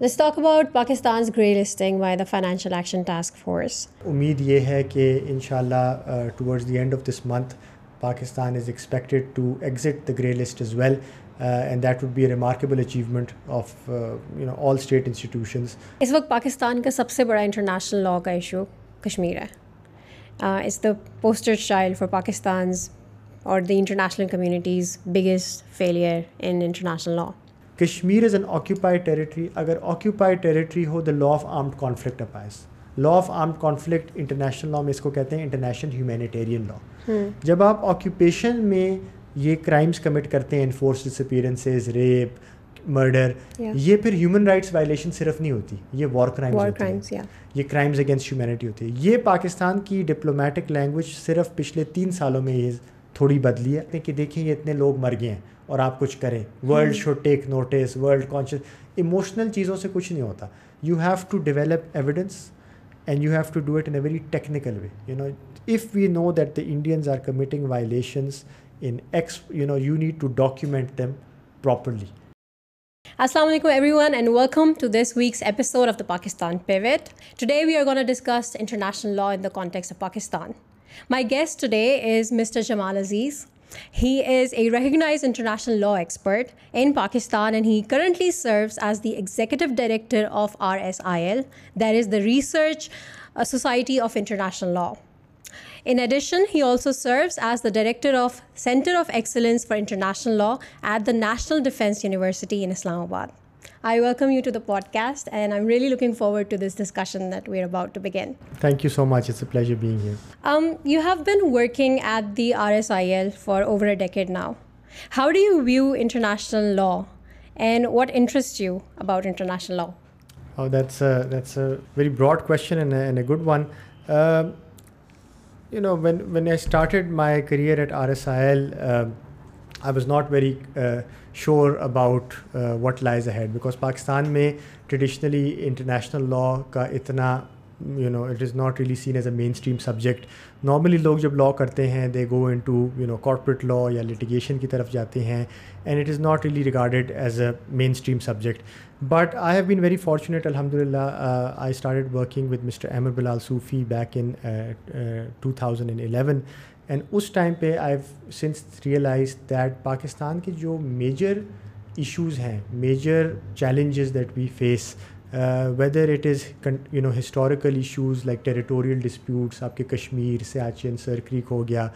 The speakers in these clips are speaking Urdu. امید یہ ہے کہ ان شاء اللہ اس وقت پاکستان کا سب سے بڑا انٹرنیشنل لاء ایشو کشمیر ہے Kashmir is an occupied territory اگر آکوپائڈ ٹیریٹری ہو the law of armed conflict applies law of armed conflict international law میں اس کو کہتے ہیں انٹرنیشنل ہیومینیٹیرین لا جب آپ آکیوپیشن میں یہ کرائمس کمٹ کرتے ہیں انفورس ڈسپیرنسز ریپ مرڈر یہ پھر ہیومن رائٹس وائلیشن صرف نہیں ہوتی یہ وار کرائمس یہ کرائمز اگینسٹ ہیومینٹی ہوتی ہے یہ پاکستان کی ڈپلومیٹک لینگویج صرف پچھلے تین سالوں میں یہ تھوڑی بدلی ہے کہ دیکھیں یہ اتنے لوگ مر گئے ہیں اور آپ کچھ کریں world should take notice world conscious emotional چیزوں سے کچھ نہیں ہوتا you have to develop evidence and you have to do it in a very technical way you know if we know that the Indians are committing violations in X you know you need to document them properly السلام علیکم everyone and welcome to this week's episode of the Pakistan پیویٹ today we are gone discuss international law in the context of Pakistan my guest today is mister Jamal Aziz He is a recognized international law expert in Pakistan, and he currently serves as the executive director of RSIL, that is the Research uh, Society of International Law. In addition, he also serves as the director of Center of Excellence for International Law at the National Defense University in Islamabad. I welcome you ٹوڈکاسٹلیگ the R S I L Ford now how ڈیٹرنیشنل لاڈ وٹرس Laos not very sure about what lies ahead because Pakistan میں ٹریڈیشنلی انٹرنیشنل لاء کا اتنا you know it is not really seen as a mainstream subject normally لوگ جب لاء کرتے ہیں they go in to you know corporate law یا لٹیگیشن کی طرف جاتے ہیں and it is not really regarded as a mainstream subject but I have been very fortunate الحمد للہ I started working with mister Ahmad Bilal Sufi back in two thousand and eleven and اس ٹائم پہ I since realise that Pakistan کے جو میجر ایشوز ہیں major challenges that we face whether it is you know historical issues like territorial disputes آپ کے کشمیر سیاچن کریک ہو گیا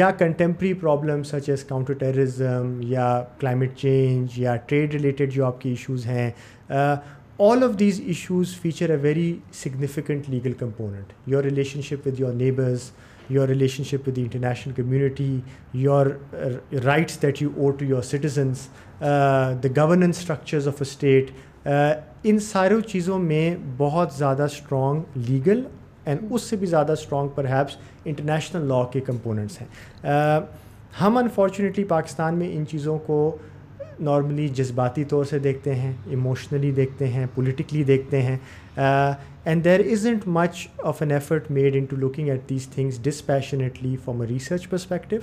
یا contemporary problem such as counter terrorism یا کلائمیٹ چینج یا ٹریڈ ریلیٹڈ جو آپ کے ایشوز ہیں all of these issues feature a very significant legal component your relationship with your neighbours your relationship with the international community your rights that you owe to your citizens the governance structures of state ان ساروں چیزوں میں بہت زیادہ اسٹرانگ لیگل اینڈ اس سے بھی زیادہ اسٹرانگ پر ہیپس انٹرنیشنل لاء کے کمپوننٹس ہیں ہم انفارچونیٹلی پاکستان میں ان چیزوں کو نارملی جذباتی طور سے دیکھتے ہیں ایموشنلی دیکھتے ہیں پولیٹیکلی دیکھتے ہیں اینڈ دیر از اینٹ much of an effort made in to looking at these things dispassionately from a research perspective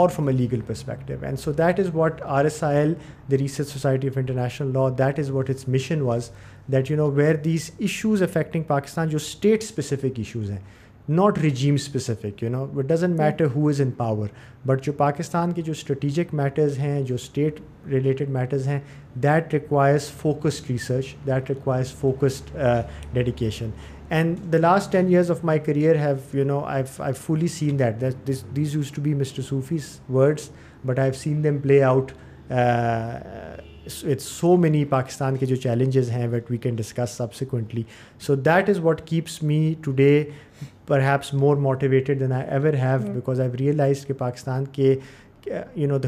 اور from a legal perspective and so that is what R S I L the research society of international law that is what its mission was that you know where these issues affecting Pakistan جو اسٹیٹ اسپیسیفک ایشوز ہیں not regime specific you know it doesn't matter who is in power but جو پاکستان کے جو اسٹریٹجک میٹرز ہیں جو اسٹیٹ ریلیٹڈ میٹرز ہیں that requires focused research that requires focused dedication and the last ten years of my career have you know I fully seen that these used to be mister Sufi's words but I have seen them play out with so many Pakistan کے جو چیلنجز ہیں what we can discuss subsequently so that is what keeps me today perhaps more motivated than I ever have, hmm. because I've realized that Pakistan,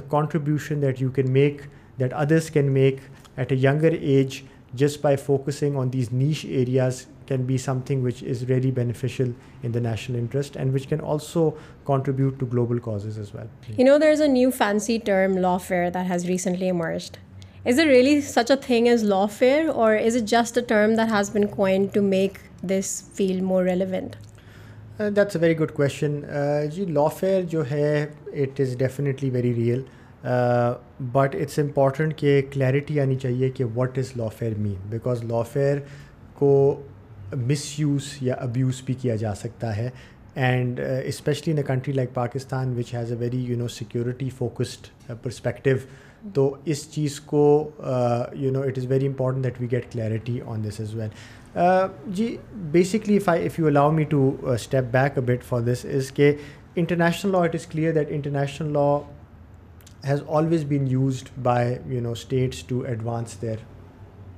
the contribution that you can make, that others can make at a younger age, just by focusing on these niche areas, can be something which is really beneficial in the national interest and which can also contribute to global causes as well. There's a new fancy term, lawfare, that has recently emerged. Is there really such a thing as lawfare, or is it just a term that has been coined to make this feel more relevant? That's a very good question جی لا فیئر جو ہے it is definitely very real but it's important کہ کلیئرٹی آنی چاہیے کہ what is law fair main because law fair کو مس یوز یا ابیوز بھی کیا جا سکتا ہے and especially in a country like Pakistan which has a very you know security focused perspective تو اس چیز کو you know it is very important that we get clarity on this is well جی basically if if I you allow me to step back اب فار دس از کہ international law it is clear that international law has always been used by you know states to advance their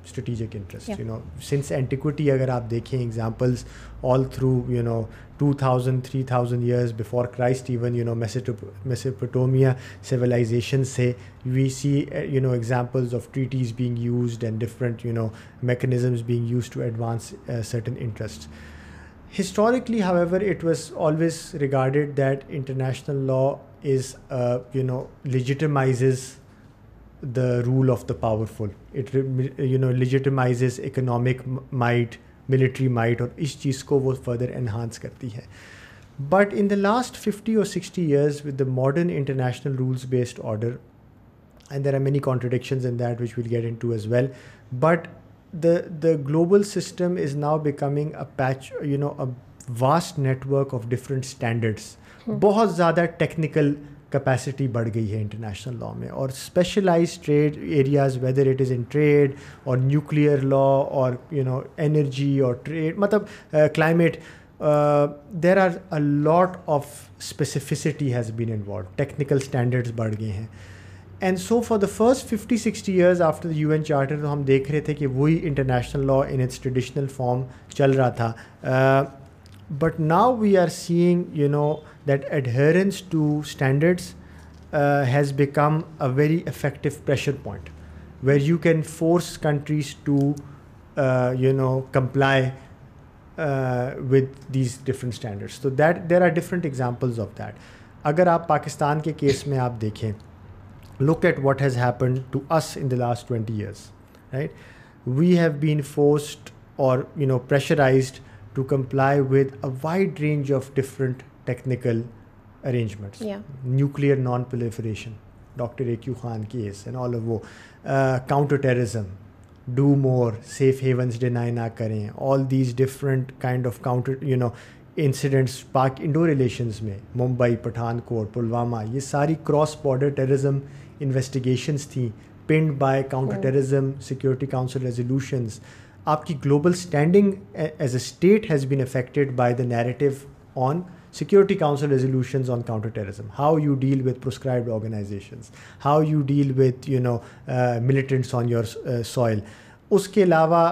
strategic interest you know since antiquity اگر آپ دیکھیں examples all through you know two thousand three thousand years before Christ even you know میسٹ میسپٹومی سویلائزیشن سے we see you know examples of treaties being used and different you know mechanisms being use to advance certain interest historically ever it was always regarded that international law is you know legitimises the role of the powerful it you know legitimises economic might military might اور اس چیز کو وہ فردر انہانس کرتی ہے but in the last fifty اور sixty years with the modern international rules based order and there are many contradictions in that well as well but the the global system is now becoming a a patch you know vast network of different standards بہت زیادہ ٹیکنیکل کیپیسٹی بڑھ گئی ہے انٹرنیشنل لاء میں اور specialise trade areas whether it is in trade اور نیوکلیئر لاء اور یو نو انرجی اور ٹریڈ مطلب climate there are a lot of specificity has been involve technical standards بڑھ گئے ہیں and so for the first fifty sixty years after the U N charter تو ہم دیکھ رہے تھے کہ وہی international law in its traditional form چل رہا تھا but now we are seeing you know that adherence to standards has become a very effective pressure point where you can force countries to you know comply with these different standards تو that there are different examples of that اگر آپ پاکستان کے کیس میں آپ دیکھیں look at what has happen to us in the last twenty years right we have been forced اور you know pressurised to comply with a wide range of different technical arrangements nuclear non proliferation doctor A Q Khan case and all of وہ counter terrorism do more safe havens deny نہ کریں all these different kind of counter you know incidents Pak Indo relations میں ممبئی پٹھان کوٹ پلوامہ یہ ساری کراس بارڈر ٹیررزم انویسٹیگیشنس تھیں pinned by counter terrorism security council resolutions آپ کی global standing as a state has been affected by the narrative on security council resolutions on counter terrorism how you deal with proscribed organisations how you deal with you know militants on your soil اس کے علاوہ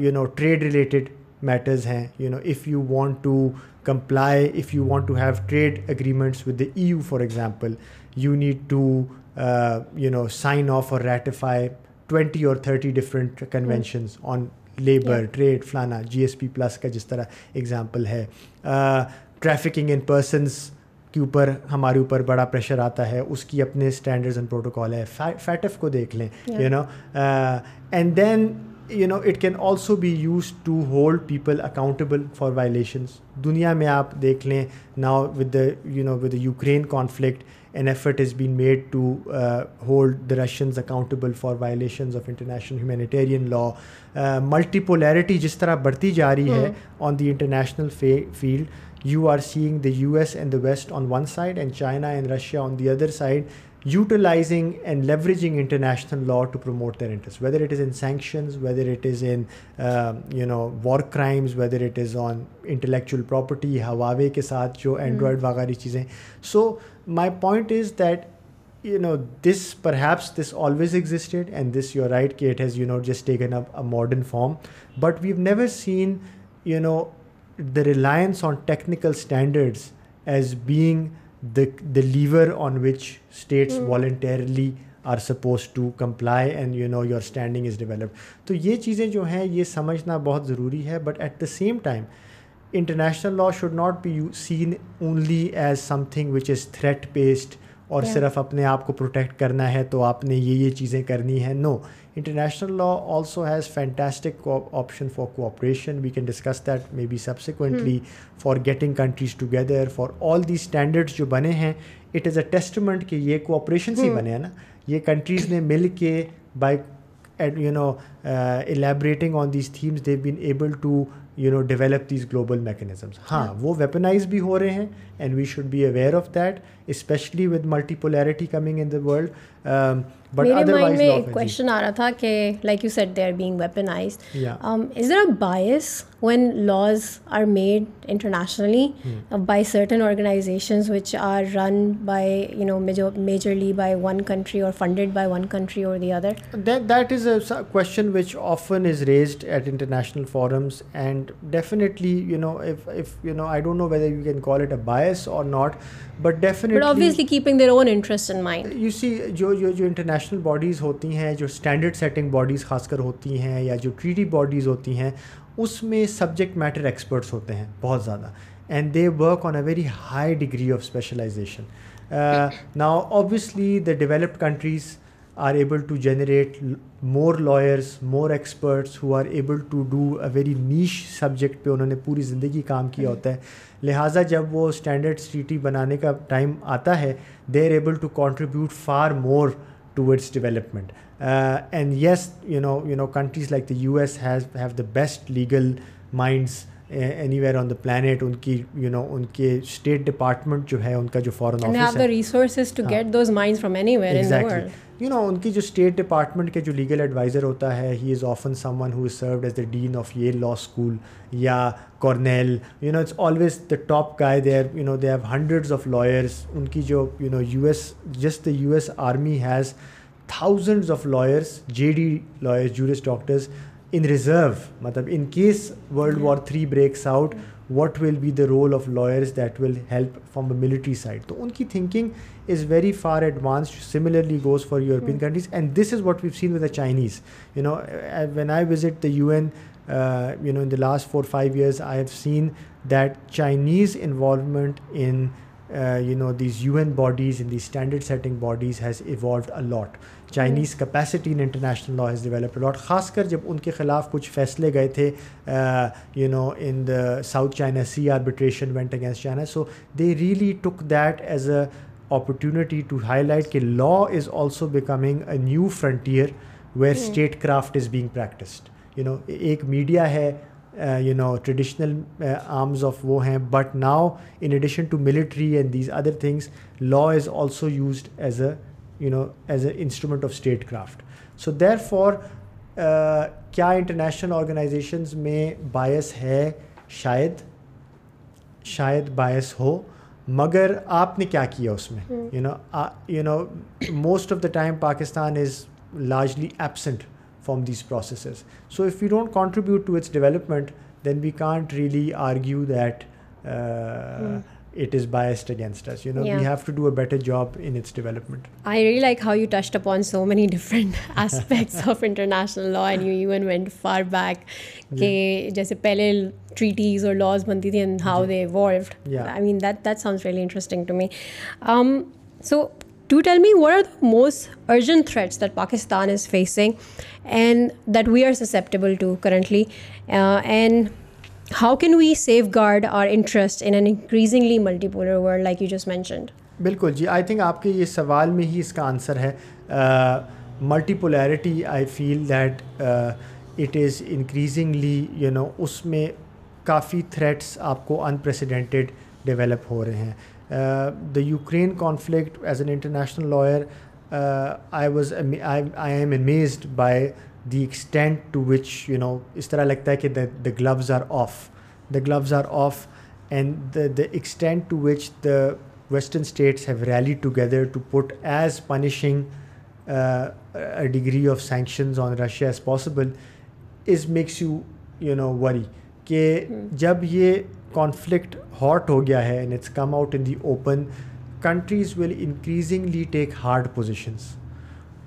you know trade related matters ہیں you know if you want to comply if you want to have trade agreements with the E U for example you need to you know sign off اور ریٹیفائی ٹوینٹی اور thirty different conventions on labour trade فلانا جی ایس پی پلس کا جس طرح اگزامپل ہے ٹریفکنگ ان پرسنس کے اوپر ہمارے اوپر بڑا پریشر آتا ہے اس کی اپنے اسٹینڈرڈز اینڈ پروٹوکال ہے فیٹف کو دیکھ لیں you know and then you know it can also be use to hold people accountable for violations دنیا میں آپ دیکھ لیں now with you know with Ukraine conflict an effort is been made to hold the Russians accountable for violations of international humanitarian law multi polarity جس طرح بڑھتی جا رہی ہے on the international field you are seeing the U S and the the the the the west on one side and China and Russia on the other side utilising and leveraging international law to promote their interest whether it is in sanctions whether it is in know war crimes whether it is on intellectual property Huawei کے ساتھ جو اینڈرائڈ وغیرہ یہ چیزیں so my point is that you know this perhaps this always existed and this you're right کہ it has you not just take in modern form but we've never seen you know the reliance on technical standards as being the lever on which states voluntarily are suppose to comply and you know your standing is developed تو یہ چیزیں جو ہیں یہ سمجھنا بہت ضروری ہے but at the same time international law should not be seen only as something which is threat based اور yeah. صرف اپنے آپ کو پروٹیکٹ کرنا ہے تو آپ نے یہ یہ چیزیں کرنی ہے no international law also has fantastic option for cooperation we can discuss that may be subsequently for getting countries together for all the standards جو بنے ہیں اٹ از اے ٹیسٹمنٹ کہ یہ کوآپریشن سے ہی hmm. بنے ہیں نا یہ کنٹریز نے مل کے by you know الیبریٹنگ on these themes they been able to you know develop these global mechanisms ہاں وہ ویپنائز بھی ہو رہے ہیں and we should be aware of that especially with multi polarity coming in the world Um, میرے but definitely keeping their own interest in mind you see جو جو انٹرنیشنل باڈیز ہوتی ہیں جو اسٹینڈرڈ سیٹنگ باڈیز خاص کر ہوتی ہیں یا جو ٹریٹی باڈیز ہوتی ہیں اس میں سبجیکٹ میٹر ایکسپرٹس ہوتے ہیں بہت زیادہ and they work on a very high degree of specialisation now ناسلی the developed countries are able to generate more lawyers more experts who are able to do a very niche subject پہ انہوں نے پوری زندگی کام کیا ہوتا ہے لہٰذا جب وہ اسٹینڈرڈ سٹی بنانے کا ٹائم آتا ہے they are able to contribute for more towards development and yes you know you know countries like the U S has have the best legal minds anywhere on the planet ان کی یو نو ان کے اسٹیٹ ڈپارٹمنٹ جو ہے ان کا جو فارن یو نو ان کی جو اسٹیٹ ڈپارٹمنٹ کے جو لیگل ایڈوائزر ہوتا ہے he is often someone who is served as the dean of یہ لا اسکول یا Cornell you know it's always the top guy they they are you know have hundred of lawyers ان کی جو you you know S the U S army has thousands of lawyers J D juris doctors in reserve مطلب in case world war three breaks out what will be the role of lawyers that will help from the military side تو ان کی thinking is very far advanced similarly goes for European countries and this is what we've seen with the Chinese you know when I visit the U N you know in the last four five years I have seen that Chinese involvement in you know these U N bodies in the standard setting bodies has evolved a lot Chinese capacity international law has developed اور خاص کر جب ان کے خلاف کچھ فیصلے گئے تھے you know in the south China C arbitration went against China so they really took that as a opportunity to highlight کہ law is also becoming a new frontier where statecraft is being practised you know ایک میڈیا ہے you know traditional arms of وہ ہیں but now in addition to military and these other things law is also used as a you know as a instrument of statecraft so there for کیا انٹرنیشنل آرگنائزیشنز میں باعث ہے شاید شاید باعث ہو مگر آپ نے کیا کیا اس میں you you know know most of the time Pakistan is largely absent from these processes so if you don't contribute to its development then we can't really argue that لاڈ فار بیک کہ جیسے پہلے ٹریٹیز اور لاس بنتی تھیں to tell me word of most urgent threats that Pakistan is facing and that we are susceptible to currently how can we safeguard our interest in increasingly multi polar world like you mentioned بالکل جی آئی تھنک آپ کے اس سوال میں ہی اس کا آنسر ہے multi polarity I feel that it is increasingly you know اس میں کافی تھریٹس آپ کو انپریسیڈینٹیڈ ڈیولپ ہو رہے ہیں the Ukraine conflict as an international lawyer I I was am amazed by the extent to which you know اس طرح لگتا ہے کہ the gloves are off the gloves are off and the extent to which the western states have rallied together to put as punishing degree of sanctions on Russia as possible as max you you know very کہ hmm. جب یہ کانفلکٹ ہاٹ ہو گیا ہے and it's come out in the open countries will increasingly take hard positions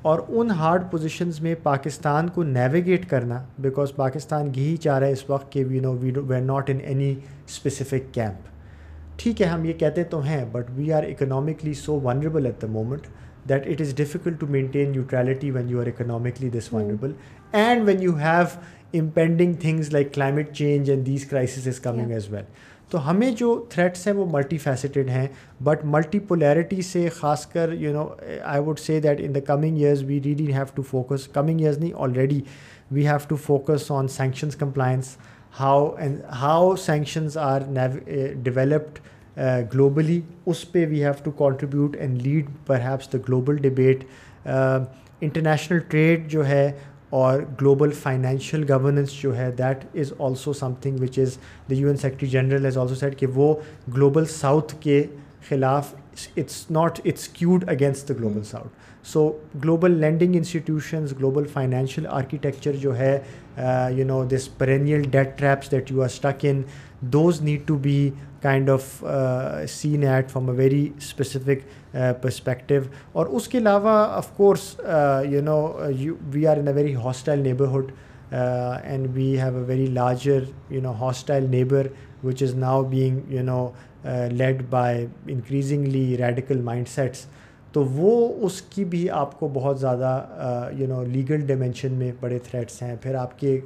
اور ان ہارڈ پوزیشنز میں پاکستان کو نیویگیٹ کرنا بیکاز پاکستان یہی چاہ رہا ہے اس وقت کہ view know we we are not in any specific camp ٹھیک ہے ہم یہ کہتے تو ہیں but we are economically so vulnerable at the moment that it is difficult to maintain neutrality when you are economically this vulnerable and when you have impending things like climate change and these crises is coming as well تو ہمیں جو تھریٹس ہیں وہ ملٹی فیسٹڈ ہیں بٹ ملٹی پولیرٹی سے خاص کر you know I would say that in the coming years we really have to focus coming years نہیں already we have to focus on sanctions compliance how sanctions are developed globally اس پہ we have to contribute and lead perhaps the global debate international trade جو ہے اور گلوبل فائنینشیل گورننس جو ہے that is also something which is the U N secretary general also said کہ وہ گلوبل ساؤتھ کے خلاف it's not it's skewed against the global south so global lending institutions global financial architecture جو ہے you know this perennial debt traps that you are stuck in those need to be kind of seen at from a very specific perspective اور اس کے علاوہ of course you know we are in a very hostile neighbourhood and we have a very larger you know hostile neighbour which is now being you know led by increasingly radical mindsets تو وہ اس کی بھی آپ کو بہت زیادہ یو نو لیگل ڈیمنشن میں بڑے تھریٹس ہیں پھر آپ کے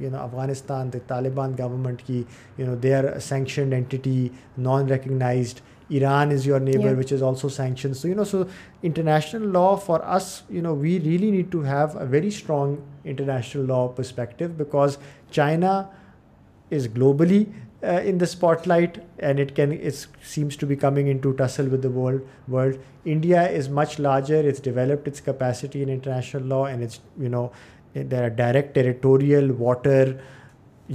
you know Afghanistan the Taliban government کی you know they are sanctioned anti non recognised Iran is your neighbour which is also sanction so so you know international law for us you know we really need to have a very strong international law perspective because China is globally in the spotlight and it کی is much larger it's developed it's capacity international law territorial water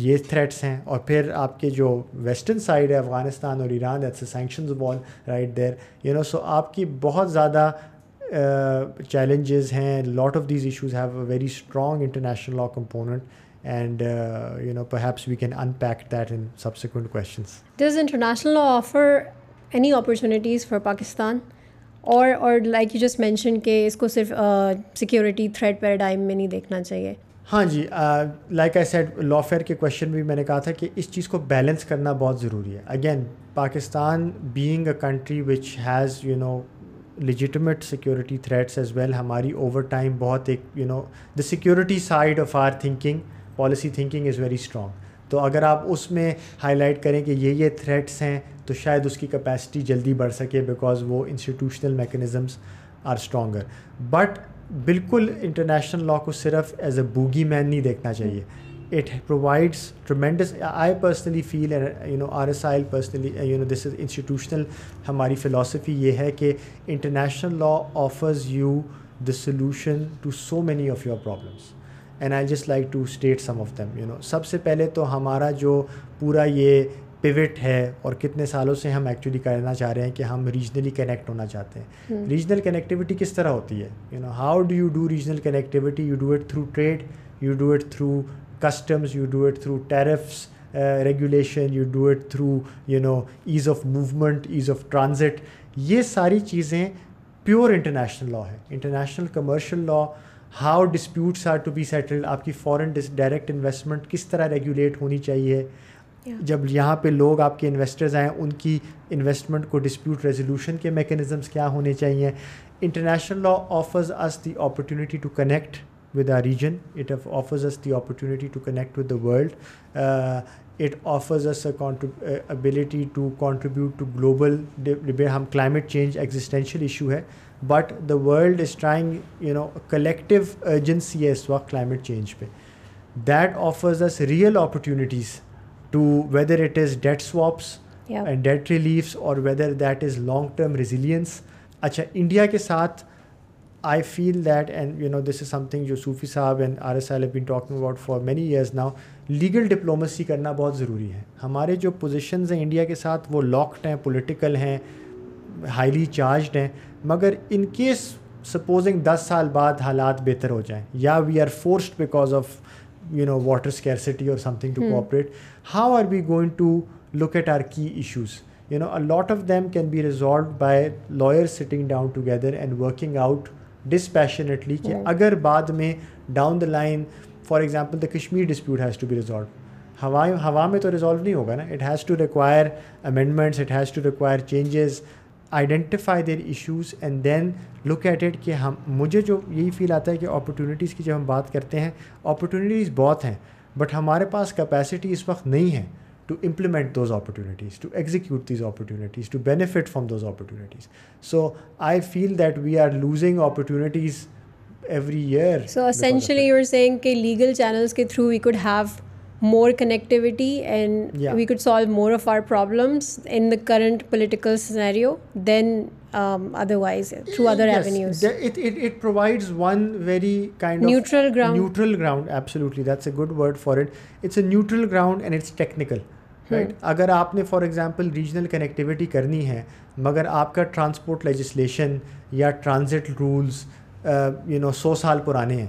یہ تھریٹس ہیں اور پھر آپ کے جو ویسٹرن سائڈ ہے افغانستان اور Iran there you know so آپ کی بہت زیادہ چیلنجز ہیں lot of these issues very strong international law component and you know perhaps we can in questions does international offer any opportunities for Pakistan اور اور لائک یو جسٹ مینشن کہ اس کو صرف سیکیورٹی تھریڈ پیراڈائم میں نہیں دیکھنا چاہیے ہاں جی لائک آئی لا فیئر کے کویشچن بھی میں نے کہا تھا کہ اس چیز کو بیلنس کرنا بہت ضروری ہے again Pakistan being a country which has you know legitimate security threats as well ہماری اوور ٹائم بہت ایک you know the security side of our thinking policy thinking is very strong تو اگر آپ اس میں ہائی لائٹ کریں کہ یہ یہ تھریٹس ہیں تو شاید اس کی کیپیسٹی جلدی بڑھ سکے بیکاز وہ institutional mechanisms are stronger but بالکل انٹرنیشنل لاء کو صرف ایز اے بوگی مین نہیں دیکھنا چاہیے it provides tremendous I personally feel you you know know R S I personally this is institutional ہماری فلاسفی یہ ہے کہ international law offers you the solution to so many of your problems just like to state some of them you know سب سے پہلے تو ہمارا جو پورا یہ پیوٹ ہے اور کتنے سالوں سے ہم ایکچولی کرنا چاہ رہے ہیں کہ ہم ریجنلی کنیکٹ ہونا چاہتے ہیں ریجنل hmm. کنیکٹیوٹی کس طرح ہوتی ہے you know how do you do regional connectivity you do it through trade you do it through customs you do it through tariffs regulation you do it through you know ease of movement ease of transit یہ ساری چیزیں پیور انٹرنیشنل لاء ہے international commercial law how disputes are to be settle آپ کی فورن ڈائریکٹ انویسٹمنٹ کس طرح ریگولیٹ ہونی چاہیے جب یہاں پہ لوگ آپ کے انویسٹرز آئیں ان کی انویسٹمنٹ کو ڈسپیوٹ ریزولوشن کے میکینزمس کیا ہونے چاہیے international law offers us the opportunity to connect with a region it offers us the opportunity to connect with the world it offers ability to contribute to global ہم کلائمیٹ چینج ایگزسٹینشیل ایشو ہے but the world is trying you know collective agency ہے اس وقت کلائمیٹ چینج پہ that offers us real opportunities to whether it is debt swaps and debt reliefs اور whether that is long term resilience اچھا انڈیا کے ساتھ I feel that and you know this is some thing جو صوفی صاحب and R S L F about for many years now legal diplomacy کرنا بہت ضروری ہے ہمارے جو پوزیشنز ہیں انڈیا کے ساتھ وہ لاکڈ ہیں پولیٹیکل ہیں ہائیلی چارجڈ ہیں مگر ان کیس سپوزنگ دس سال بعد حالات بہتر ہو جائیں یا we are forced because of you know water scarcity اور something to cooperate how are we going to look at our key issues you know of them can be resolved by lawyer sitting down together and working out dispassionately کہ اگر بعد میں down the line for example the Kashmir dispute has to be resolve ہوا ہوا میں تو ریزالو نہیں ہوگا نا it has to require amendments it has to require changes identify their issues and then look at at کہ ہم مجھے جو یہی فیل آتا ہے کہ اپرچونیٹیز کی جب ہم بات کرتے ہیں اپرچونیٹیز بہت ہیں بٹ ہمارے پاس کیپیسٹی اس وقت نہیں ہے to implement those opportunities to execute these opportunities to benefit from those opportunities so I feel that we are losing opportunities every year so essentially you کہ لیگل چینلس کے through we could have more more connectivity and we solve of our problems in the current political then اگر آپ نے فار ایگزامپل ریجنل کنیکٹیوٹی کرنی ہے مگر آپ کا ٹرانسپورٹ لیجسلیشن یا ٹرانزٹ رولس یو نو سو سال پرانے ہیں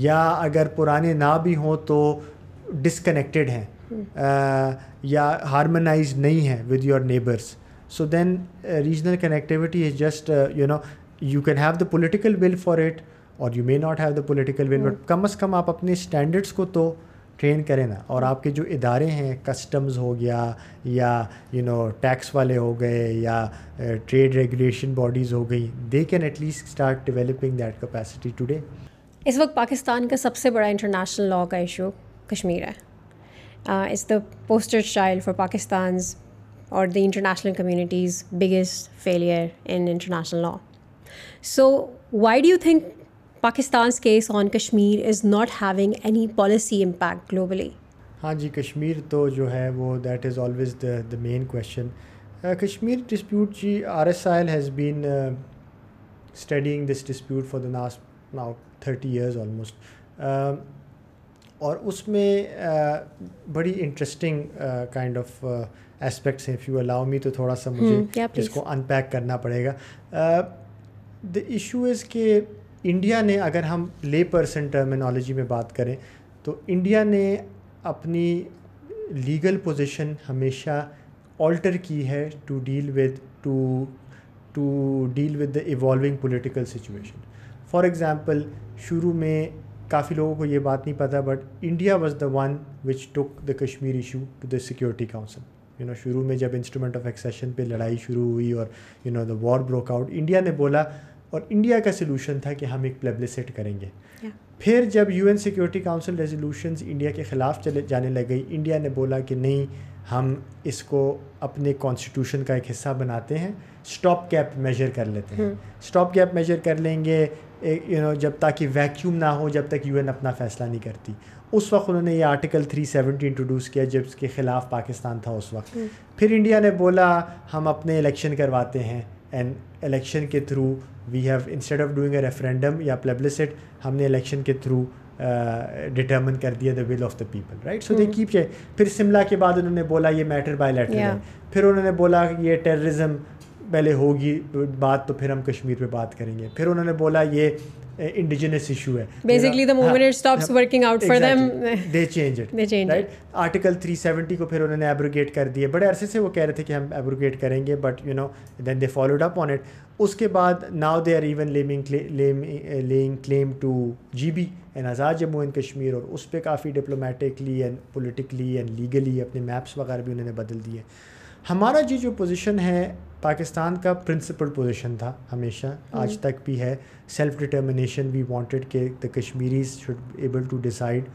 یا اگر پرانے نہ بھی ہوں تو ڈسکنیکٹڈ ہیں یا ہارمنائز نہیں ہیں with your neighbours so then regional connectivity is just you know you can have the political will for it اور you may not have the political will but کم از کم آپ اپنے اسٹینڈرڈس کو تو ٹرین کریں نا اور آپ کے جو ادارے ہیں کسٹمز ہو گیا یا یو نو ٹیکس والے ہو گئے یا ٹریڈ ریگولیشن باڈیز ہو گئی they can at least start developing that capacity today اس وقت پاکستان کا سب سے بڑا انٹرنیشنل لاء کا ایشو کشمیر ہے it's the poster child for Pakistan's اور the international community's biggest failure international law so why do you think Pakistan's case on Kashmir is not having any policy impact globally ہاں جی کشمیر تو جو ہے وہ that is always the the main کو Kashmir dispute G R S has been this dispute for the last اور اس میں بڑی انٹرسٹنگ کائنڈ آف اسپیکٹس ہیں یو الاؤ می تو تھوڑا سا مجھے hmm، اس کو ان پیک کرنا پڑے گا دا ایشو از کہ انڈیا نے اگر ہم لے پرسن ٹرمینالوجی میں بات کریں تو انڈیا نے اپنی لیگل پوزیشن ہمیشہ آلٹر کی ہے to deal with to to deal with the evolving political situation for example شروع میں کافی لوگوں کو یہ بات نہیں پتہ but India was the one which took the Kashmir issue to the security council you know شروع میں جب انسٹرومنٹ آف ایکسیشن پہ لڑائی شروع ہوئی اور you know the war broke out India نے بولا اور انڈیا کا سلوشن تھا کہ ہم ایک پلیبلسٹ کریں گے پھر جب U N security council resolutions India کے خلاف چلے جانے لگ گئی انڈیا نے بولا کہ نہیں ہم اس کو اپنے کانسٹیٹیوشن کا ایک حصہ بناتے ہیں اسٹاپ گیپ میجر کر لیتے ہیں اسٹاپ گیپ میجر کر لیں گے یو نو جب تاکہ ویکیوم نہ ہو جب تک یو این اپنا فیصلہ نہیں کرتی اس وقت انہوں نے یہ آرٹیکل تھری سیونٹی انٹروڈیوس کیا جب اس کے خلاف پاکستان تھا اس وقت پھر انڈیا نے بولا ہم اپنے الیکشن کرواتے ہیں اینڈ الیکشن کے through we have instead of doing a referendum یا پلبلسٹ ہم نے الیکشن کے تھرو ڈٹرمن کر دیا the will of the people right so they keep پھر شملہ کے بعد انہوں نے بولا یہ میٹر بائی لیٹر پھر انہوں نے بولا یہ ٹیررزم پہلے ہوگی بات تو پھر ہم کشمیر پہ بات کریں گے پھر انہوں نے بولا یہ انڈیجنس ایشو ہے آرٹیکل تھری سیونٹی کو پھر انہوں نے ایبروگیٹ کر دیے بڑے عرصے سے وہ کہہ رہے تھے کہ ہم ایبروگیٹ کریں گے but you know then they followed up on it اس کے بعد now they are even laying claim to G B and Azad Jammu and Kashmir اور اس پہ کافی diplomatically and politically and legally اپنے میپس وغیرہ بھی انہوں نے بدل دیے ہمارا جی جو پوزیشن ہے پاکستان کا پرنسپل پوزیشن تھا ہمیشہ آج تک بھی ہے سیلف ڈٹرمنیشن بھی وانٹیڈ کہ the Kashmiris should able to decide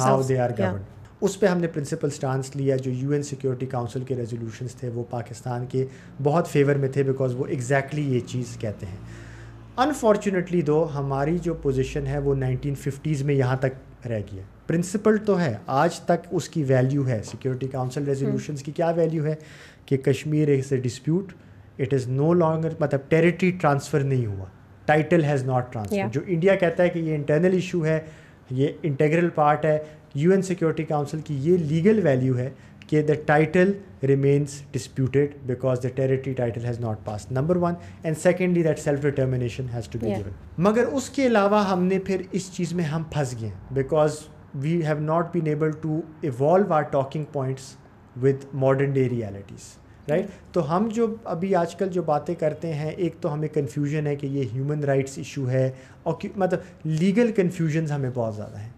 how they are govern اس پہ ہم نے پرنسپل اسٹانس لیا جو یو این سیکورٹی کاؤنسل کے ریزولیوشنس تھے وہ پاکستان کے بہت فیور میں تھے بیکاز وہ ایگزیکٹلی یہ چیز کہتے ہیں انفارچونیٹلی دو ہماری جو پوزیشن ہے وہ نائنٹین ففٹیز میں یہاں تک رہ گیا ہے پرنسپل تو ہے آج تک اس کی ویلیو ہے سیکیورٹی کاؤنسل ریزولیوشنس کی کیا ویلیو ہے کہ Kashmir dispute it is no longer مطلب ٹیریٹری ٹرانسفر نہیں ہوا ٹائٹل ہیز ناٹ ٹرانسفر جو انڈیا کہتا ہے کہ یہ انٹرنل ایشو ہے یہ انٹیگرل پارٹ ہے یو این سیکورٹی کاؤنسل کی یہ لیگل ویلیو ہے کہ the title remains disputed because the territory title has not pass number one and secondly that self has to be given مگر اس کے علاوہ ہم نے پھر اس چیز میں ہم پھنس گئے because we have not been able to evolve our talking points with modern day realities right تو ہم جو ابھی آج کل جو باتیں کرتے ہیں ایک تو ہمیں کنفیوژن ہے کہ یہ ہیومن رائٹس ایشو ہے مطلب لیگل کنفیوژنز ہمیں بہت زیادہ ہیں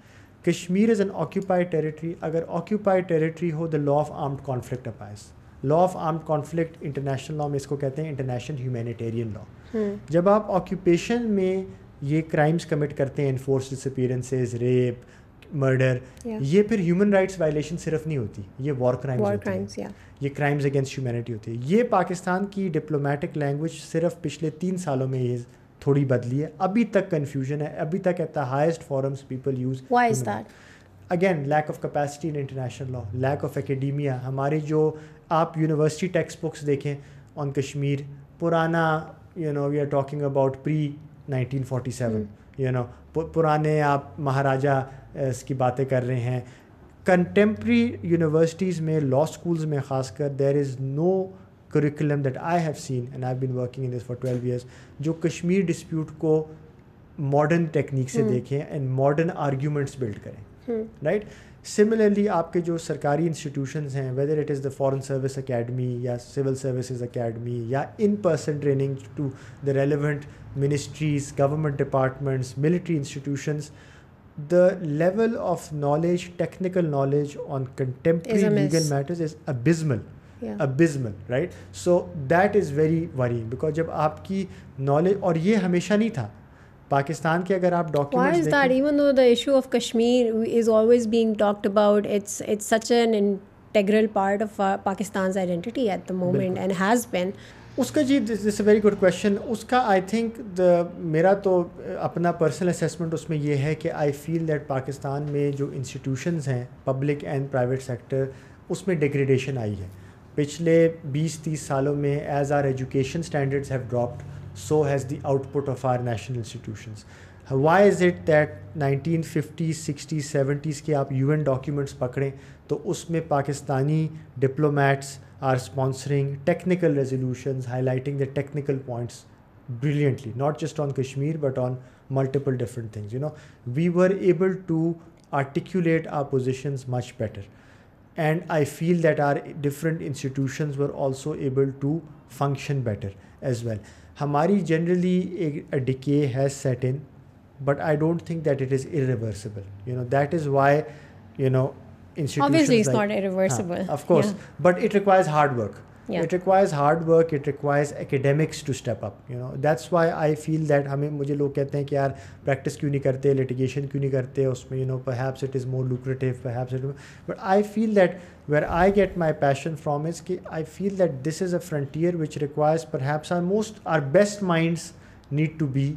Kashmir is an occupied territory اگر آکیوپائڈ ٹریٹری ہو the law of armed conflict applies law of armed conflict international law میں اس کو کہتے ہیں انٹرنیشنل ہیومینیٹیرین لا جب آپ آکیوپیشن میں یہ کرائمس کمٹ کرتے ہیں انفورس ڈسپیرنسز ریپ مرڈر یہ پھر ہیومن رائٹس وائلیشن صرف نہیں ہوتی یہ وار کرائمس یہ کرائمز اگینسٹ ہیومینٹی ہوتی ہے یہ پاکستان کی ڈپلومیٹک لینگویج صرف پچھلے تین سالوں میں یہ تھوڑی بدلی ہے ابھی تک کنفیوژن ہے ابھی تک at the highest forums people use again lack of in international law lack of academia ہماری جو آپ یونیورسٹی ٹیکسٹ بکس دیکھیں آن کشمیر پرانا you know we are talking about pre nineteen forty seven you know پرانے آپ مہاراجہ اس کی باتیں کر رہے ہیں کنٹمپری یونیورسٹیز میں لا اسکولز میں خاص کر there is no curriculum that I have seen and I been working in this for twelve years جو کشمیر ڈسپیوٹ کو ماڈرن ٹیکنیک سے دیکھیں اینڈ ماڈرن آرگیومنٹس بلڈ کریں رائٹ سملرلی آپ کے جو سرکاری انسٹیٹیوشنز ہیں whether it is the foreign service academy یا سول سروسز اکیڈمی یا in person training to the relevant ministries government departments military institutions the level of knowledge technical knowledge on contemporary legal matters is abysmal abysmal right so that is very very because جب آپ کی نالج اور یہ ہمیشہ نہیں تھا پاکستان کے اگر آپ ڈاکٹر پارٹ آف پاکستان اس کا جی this is a very good question اس کا آئی تھنک دا میرا تو اپنا پرسنل اسیسمنٹ اس میں یہ ہے کہ آئی فیل دیٹ پاکستان میں جو انسٹیٹیوشنز ہیں پبلک اینڈ پرائیویٹ سیکٹر اس میں ڈیگریڈیشن آئی ہے پچھلے بیس تیس سالوں میں as our education standards have dropped so has the output of our national institutions why is it that nineteen fifty sixty seventies کے آپ یو این ڈاکیومنٹس پکڑیں تو اس میں Pakistani diplomats are sponsoring technical resolutions highlighting the technical points brilliantly not just on Kashmir but on multiple different things you know we were able to articulate our positions much better and I feel that our different institutions were also able to function better as well ہماری generally decay has set in but I don't think that it is you know that is why you know course but it requires hard work it requires hard work it requires academics to step اپٹس why I feel that ہمیں مجھے لوگ کہتے ہیں کہ یار پریکٹس کیوں نہیں کرتے لٹیگیشن کیوں نہیں کرتے اس میں you know perhaps it is more lucrative but I feel that where I get my passion from is کہ I feel that this is a frontier which requires perhaps our most our best minds need to be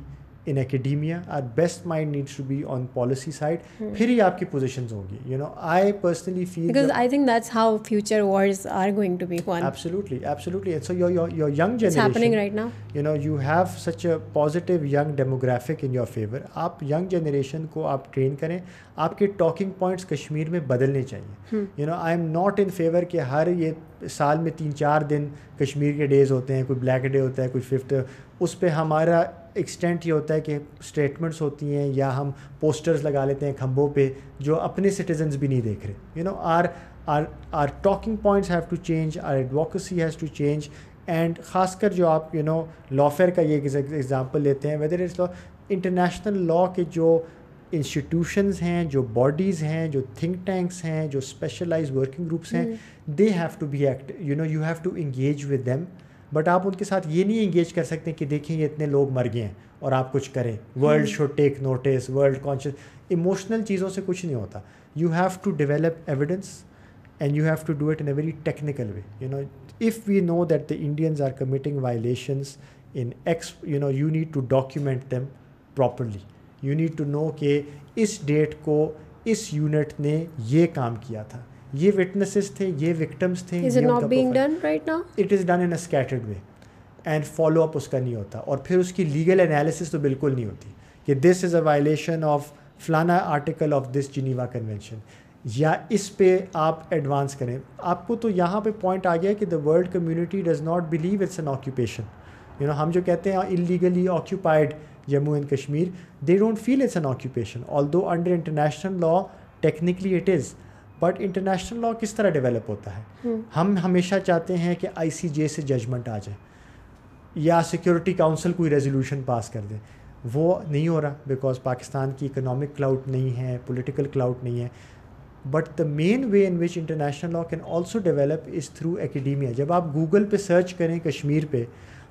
in academia our best mind needs to be on policy side پھر ہی آپ کی پوزیشنز ہوں گی you know I personally feel because I think that's how future wars are going to be won absolutely absolutely so your your young generation happening right now you know you have such a positive young demographic in your favour آپ ینگ جنریشن کو آپ ٹرین کریں آپ کے ٹاکنگ پوائنٹس کشمیر میں بدلنے چاہیے you know I am not in favour کہ ہر یہ سال میں تین چار دن کشمیر کے ڈیز ہوتے ہیں کوئی بلیک ڈے ہوتا ہے کوئی ففتھ اس پہ ہمارا ایکسٹینٹ یہ ہوتا ہے کہ اسٹیٹمنٹس ہوتی ہیں یا ہم پوسٹرز لگا لیتے ہیں کھمبوں پہ جو اپنے سٹیزنز بھی نہیں دیکھ رہے you know our our talking points have to change our advocacy has to change and خاص کر جو آپ یو نو لا فیئر کا یہ ایگزامپل لیتے ہیں whether is law international law کے جو انسٹیٹیوشنز ہیں جو باڈیز ہیں جو تھنک ٹینکس ہیں جو اسپیشلائز ورکنگ گروپس ہیں they have to be act you know you have to engage with them but آپ ان کے ساتھ یہ نہیں انگیج کر سکتے کہ دیکھیں یہ اتنے لوگ مر گئے ہیں اور آپ کچھ کریں world should take notice world conscious emotional چیزوں سے کچھ نہیں ہوتا you have to develop evidence and you have to do it in a very technical way you know if we know that the Indians are committing violations in X you know you need to document them properly you need to know کہ اس ڈیٹ کو اس یونٹ نے یہ کام کیا تھا یہ وٹنسز تھے یہ وکٹمس تھے اینڈ فالو اپ اس کا نہیں ہوتا اور پھر اس کی لیگل انالیسس تو بالکل نہیں ہوتی کہ this is a violation of فلانا article of this Geneva convention یا اس پہ آپ ایڈوانس کریں آپ کو تو یہاں پہ پوائنٹ آ گیا کہ the world community does not believe it's an occupation you know ہم جو کہتے ہیں illegally occupied Jammu and Kashmir they don't feel it's an occupation although under international law technically it is but international law کس طرح ڈیولپ ہوتا ہے ہم ہمیشہ چاہتے ہیں کہ آئی سی جے سے ججمنٹ آ جائے یا سیکیورٹی کاؤنسل کوئی ریزولوشن پاس کر دے وہ نہیں ہو رہا بیکاز پاکستان کی اکنامک کلاؤڈ نہیں ہے پولیٹیکل کلاؤڈ نہیں ہے but the main way in which international law can also develop is through academia جب آپ گوگل پہ سرچ کریں کشمیر پہ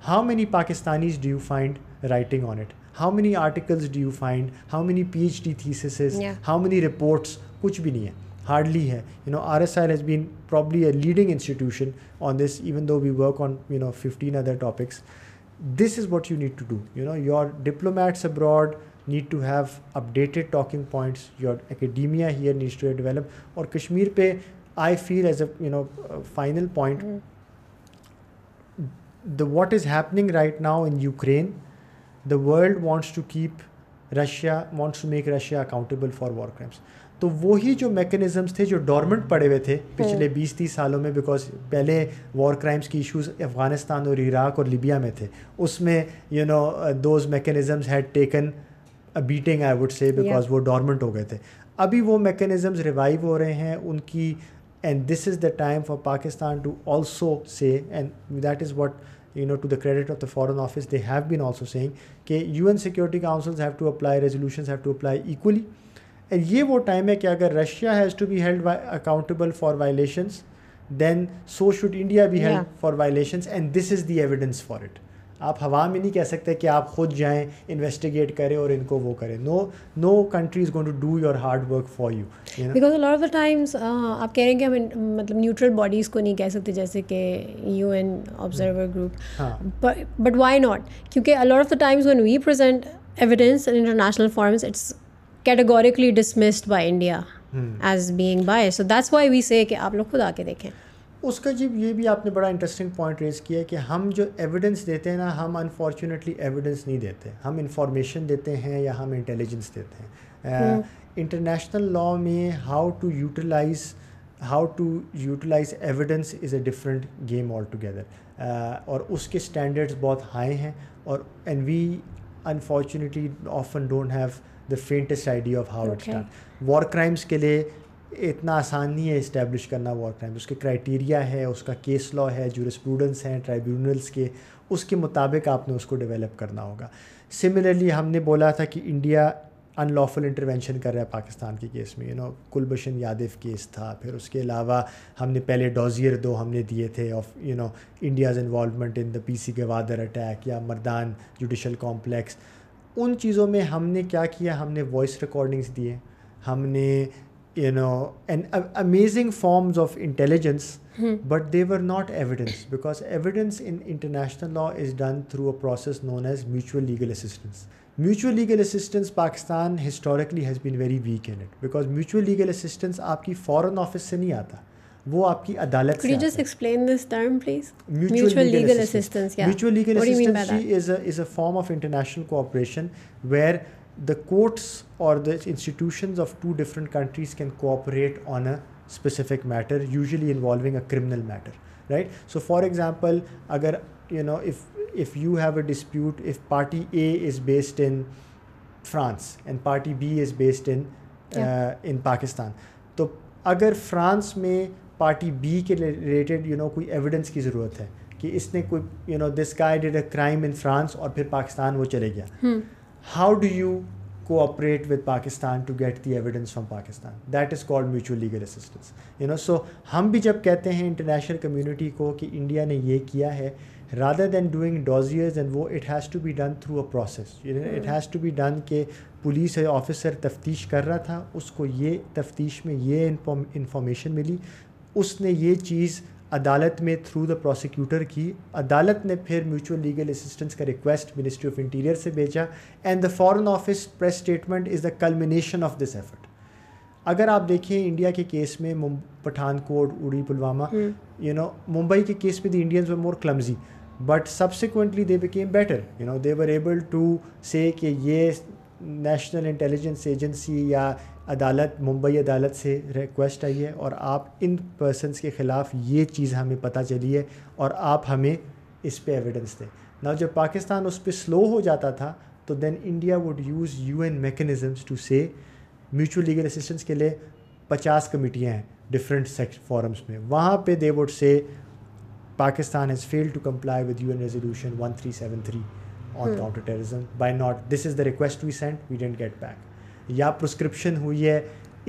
how many Pakistanis do you find writing on it how many articles do you find how many P H D theses how many reports کچھ بھی نہیں ہے hardly hai. You know, RSIL has been probably a leading institution on this, even though we work on, 15 other topics. This is what you need to do. Your diplomats abroad need to have updated talking points. Your academia here needs to develop. Or Kashmir pe, I feel as a, a final point, hmm. what is happening right now in Ukraine, the world wants to make Russia accountable for war crimes. تو وہی جو میکنزمس تھے جو ڈورمنٹ پڑے ہوئے تھے ہاں۔ پچھلے بیس تیس سالوں میں بیکاز پہلے وار کرائمس کی ایشوز افغانستان اور عراق اور لیبیا میں تھے اس میں you know those mechanisms had taken batting I would say because وہ ڈورمنٹ ہو گئے تھے ابھی وہ میکنزمز ریوائیو ہو رہے ہیں ان کی and this is the time for Pakistan to also say and that is what you know to the credit of the foreign office they have been also saying کہ U N security councils have to apply have to apply equally یہ وہ ٹائم ہے کہ اگر Russia has to be held accountable for violations then so should India be held for violations and this is the evidence for it آپ ہوا میں نہیں کہہ سکتے کہ آپ خود جائیں انویسٹیگیٹ کریں اور ان کو وہ کریں no no country is gone to do your hard work for you because of the times آپ کہہ رہے ہیں کہ ہم مطلب نیوٹرل باڈیز کو نہیں کہہ سکتے جیسے کہ U N observer group but why not کیونکہ all of the times when we present evidence international forums it's dismissed by India as being by so that's why we say کہ آپ لوگ خود آ کے دیکھیں اس کا جب جی یہ بھی آپ نے بڑا انٹرسٹنگ پوائنٹ ریز کیا ہے کہ ہم جو ایویڈنس دیتے ہیں نا ہم انفارچونیٹلی ایویڈنس نہیں دیتے ہم انفارمیشن دیتے ہیں یا ہم انٹیلیجنس دیتے ہیں انٹرنیشنل لاء میں how to utilize how to utilize evidence is a different game all together اور اس کے اسٹینڈرڈس بہت ہائی ہیں اور and we unfortunately often don't have the faintest idea of how it's done war crimes کے لیے اتنا آسان نہیں ہے اسٹیبلش کرنا وار کرائم اس کے کرائٹیریا ہے اس کا کیس لا ہے جو ہیں ٹرائیبیونلس کے اس کے مطابق آپ نے اس کو ڈیولپ کرنا ہوگا سملرلی ہم نے بولا تھا کہ انڈیا ان لافل انٹروینشن کر رہا ہے پاکستان کے کیس میں you know Kulbhushan Yadav case تھا پھر اس کے علاوہ ہم نے پہلے ڈوزیئر دو ہم نے دیے تھے of you know India's involvement in the P C Gwadar attack یا مردان جوڈیشل کامپلیکس ان چیزوں میں ہم نے کیا کیا ہم نے وائس ریکارڈنگس دیے ہم نے you know amazing forms of intelligence but they were not evidence because evidence international law is done through a process known as mutual legal assistance mutual legal assistance Pakistan historically has been very weak and it because mutual legal assistance آپ کی فارن آفس سے نہیں آتا وہ آپ کی عدالت form of international cooperation where the courts اور the institutions of two different countries can cooperate on a specific matter usually involving a criminal matter right so for example اگر you know if if you have a dispute if party A is based in France and party B is based in in Pakistan تو اگر فرانس میں پارٹی بی کے ریلیٹڈ یو نو کوئی ایویڈنس کی ضرورت ہے کہ اس نے کوئی you know this guy did a crime in France اور پھر پاکستان وہ چلے گیا how do you cooperate with Pakistan to get the evidence from Pakistan that is called mutual legal assistance you know so ہم بھی جب کہتے ہیں انٹرنیشنل کمیونٹی کو کہ انڈیا نے یہ کیا ہے rather than doing dossiers and وہ it has to be done through a process it has to be done کہ پولیس آفیسر تفتیش کر رہا تھا اس کو یہ تفتیش میں یہ انفارمیشن ملی اس نے یہ چیز عدالت میں تھرو دا پروسیکیوٹر کی عدالت نے پھر میوچول لیگل اسسٹنس کا ریکویسٹ منسٹری آف انٹیریئر سے بھیجا and the foreign office press statement is the culmination of this effort اگر آپ دیکھیں انڈیا کے کیس میں Pathankot Uri Pulwama you know Mumbai کے کیس میں the Indians more clumsy but subsequently they became better you know they were able to say کہ یہ نیشنل انٹیلیجنس ایجنسی یا عدالت ممبئی عدالت سے ریکویسٹ آئی ہے اور آپ ان پرسنس کے خلاف یہ چیز ہمیں پتہ چلی ہے اور آپ ہمیں اس پہ ایویڈنس دیں نہ جب پاکستان اس پہ سلو ہو جاتا تھا تو then India would use U N mechanisms to say mutual legal assistance کے لیے پچاس کمیٹیاں ہیں ڈفرینٹ فورمس میں وہاں پہ they would say Pakistan has feel to comply with U N resolution one three seven three on counter terrorism by not this is the request we send we didn't get back یا پرسکرپشن ہوئی ہے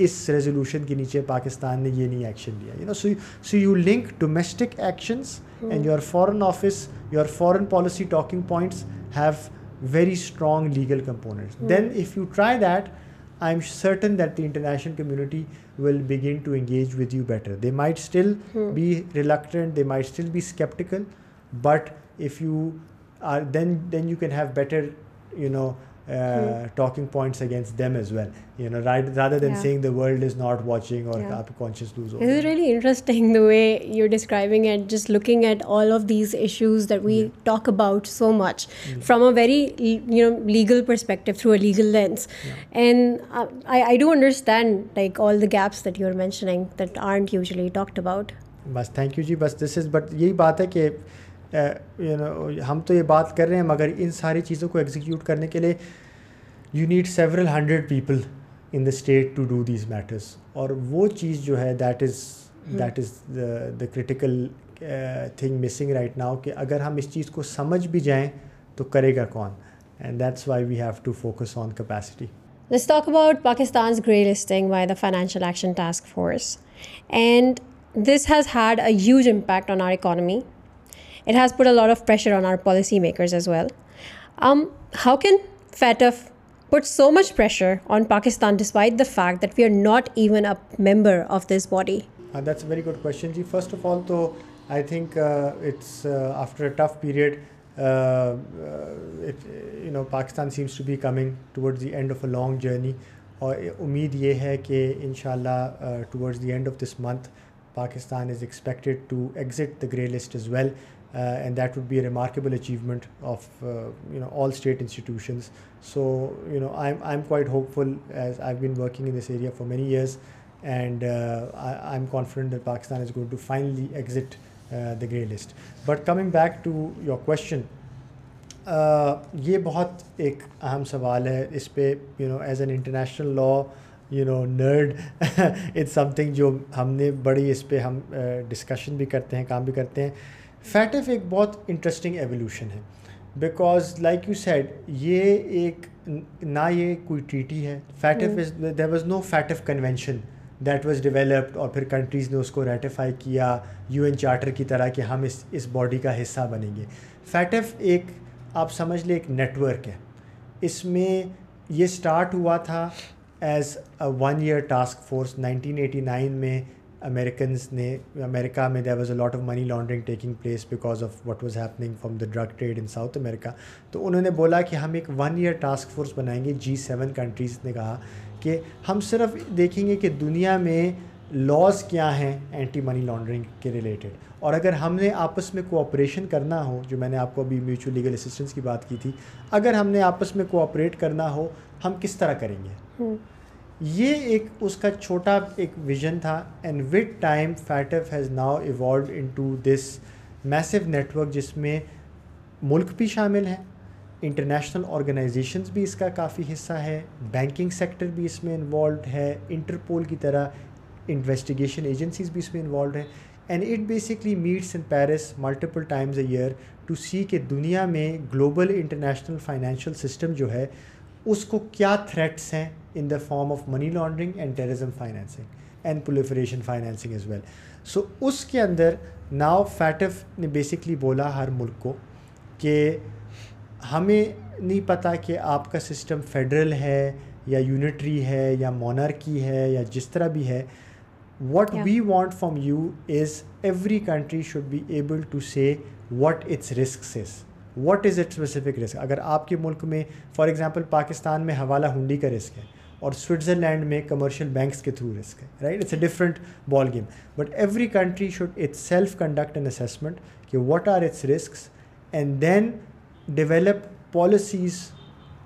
اس ریزولوشن کے نیچے پاکستان نے یہ نہیں ایکشن لیا you know so so you link domestic actions and your foreign office your foreign policy talking points have very strong legal components then if you try that I am certain that the international community will begin to engage with you better they might still be reluctant they might still be sceptical but if you are then then you can have better you know talking points against them as well you know right rather than saying the world is not watching اور آپ کانشیس لوز ہو is really interesting the way you describing it just looking at all of these issues that we talk about so much from a very you know legal perspective through a legal lens and I do understand like all the gaps that you are mentioning that aren't usually talked about بس تھینک یو جی بس دس از بٹ یہی بات ہے کہ ہم تو یہ بات کر رہے ہیں مگر ان ساری چیزوں کو ایگزیکیوٹ کرنے کے لیے you need several hundred people in the state to do these matters اور وہ چیز جو ہے کہ اگر ہم اس چیز کو سمجھ بھی جائیں تو کرے گا کون and that's why we have to focus on had a huge impact on our economy fact that we are not even this body long journey اور امید یہ ہے کہ ان شاء اللہ Pakistan is expected well and that would be a remarkable achievement of you know all state institutions so you know I I am quite hopeful as I been working in this area for many years and I am confident that Pakistan is going to finally exit the grey list but coming back to your question یہ بہت ایک اہم سوال ہے اس پہ you know as an international law you know nerd at some thing جو ہم نے بڑی اس پہ ہم ڈسکشن بھی کرتے ہیں کام بھی کرتے ہیں ایف ایک بہت انٹرسٹنگ ایولیوشن ہے بیکاز لائک یو سیڈ یہ ایک نہ یہ کوئی ٹریٹی ہے is there was no F convention that was developed اور پھر کنٹریز نے اس کو ریٹیفائی کیا یو این چارٹر کی طرح کہ ہم اس اس باڈی کا حصہ بنیں گے ایف ایک آپ سمجھ لیں ایک نیٹورک ہے اس میں یہ اسٹارٹ ہوا تھا as one year task force nineteen eighty nine میں امیرکنس نے امریکہ میں there was a lot of money laundering taking place because of what was happening from the drug trade in South America تو انہوں نے بولا کہ ہم ایک ون ایئر ٹاسک فورس بنائیں گے جی سیون کنٹریز نے کہا کہ ہم صرف دیکھیں گے کہ دنیا میں لاس کیا ہیں اینٹی منی لانڈرنگ کے ریلیٹڈ اور اگر ہم نے آپس میں کوآپریشن کرنا ہو جو میں نے آپ کو ابھی میوچل لیگل اسسٹنس کی بات کی تھی اگر ہم نے آپس میں کوآپریٹ کرنا ہو ہم کس طرح کریں گے یہ ایک اس کا چھوٹا ایک ویژن تھا and with time FATF has now evolve into this massive network جس میں ملک بھی شامل ہیں انٹرنیشنل آرگنائزیشنز بھی اس کا کافی حصہ ہے بینکنگ سیکٹر بھی اس میں انوالوڈ ہے انٹرپول کی طرح انویسٹیگیشن ایجنسیز بھی اس میں انوالوڈ ہیں and it basically meets in Paris multiple times a year to see کہ دنیا میں گلوبل انٹرنیشنل فائنینشیل سسٹم جو ہے اس کو کیا تھریٹس ہیں in the form of money laundering and terrorism financing and proliferation financing as well so اس کے اندر ناؤ فیٹف نے بیسکلی بولا ہر ملک کو کہ ہمیں نہیں پتہ کہ آپ کا سسٹم فیڈرل ہے یا یونٹری ہے یا مونارکی ہے یا جس طرح بھی ہے what we want from you is every country should be able to say what its risks is what is it specific risk اگر آپ کے ملک میں فار ایگزامپل پاکستان میں حوالہ ہنڈی کا رسک ہے اور سوئٹزرلینڈ میں کمرشل بینکس کے تھرو رسک ہے right it's a different ball game but every country should itself conduct an assessment کہ what are its risks and then develop policies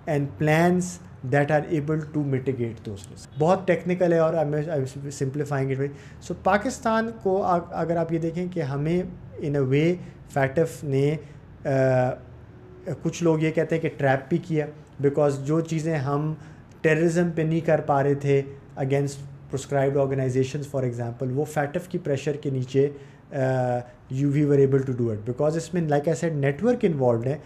and plans that are able to mitigate those risk بہت ٹیکنیکل ہے اور سمپلیفائنگ اٹ سو پاکستان کو اگر آپ یہ دیکھیں کہ ہمیں ان اے وے فیٹف نے کچھ لوگ یہ کہتے ہیں کہ ٹریپ بھی کیا بیکاز جو چیزیں ہم ٹیررزم پہ نہیں کر پا رہے تھے against proscribed organisations for example وہ فیٹف کی پریشر کے نیچے you we were able to do it because اس میں لائک ایسے نیٹ ورک انوالوڈ ہے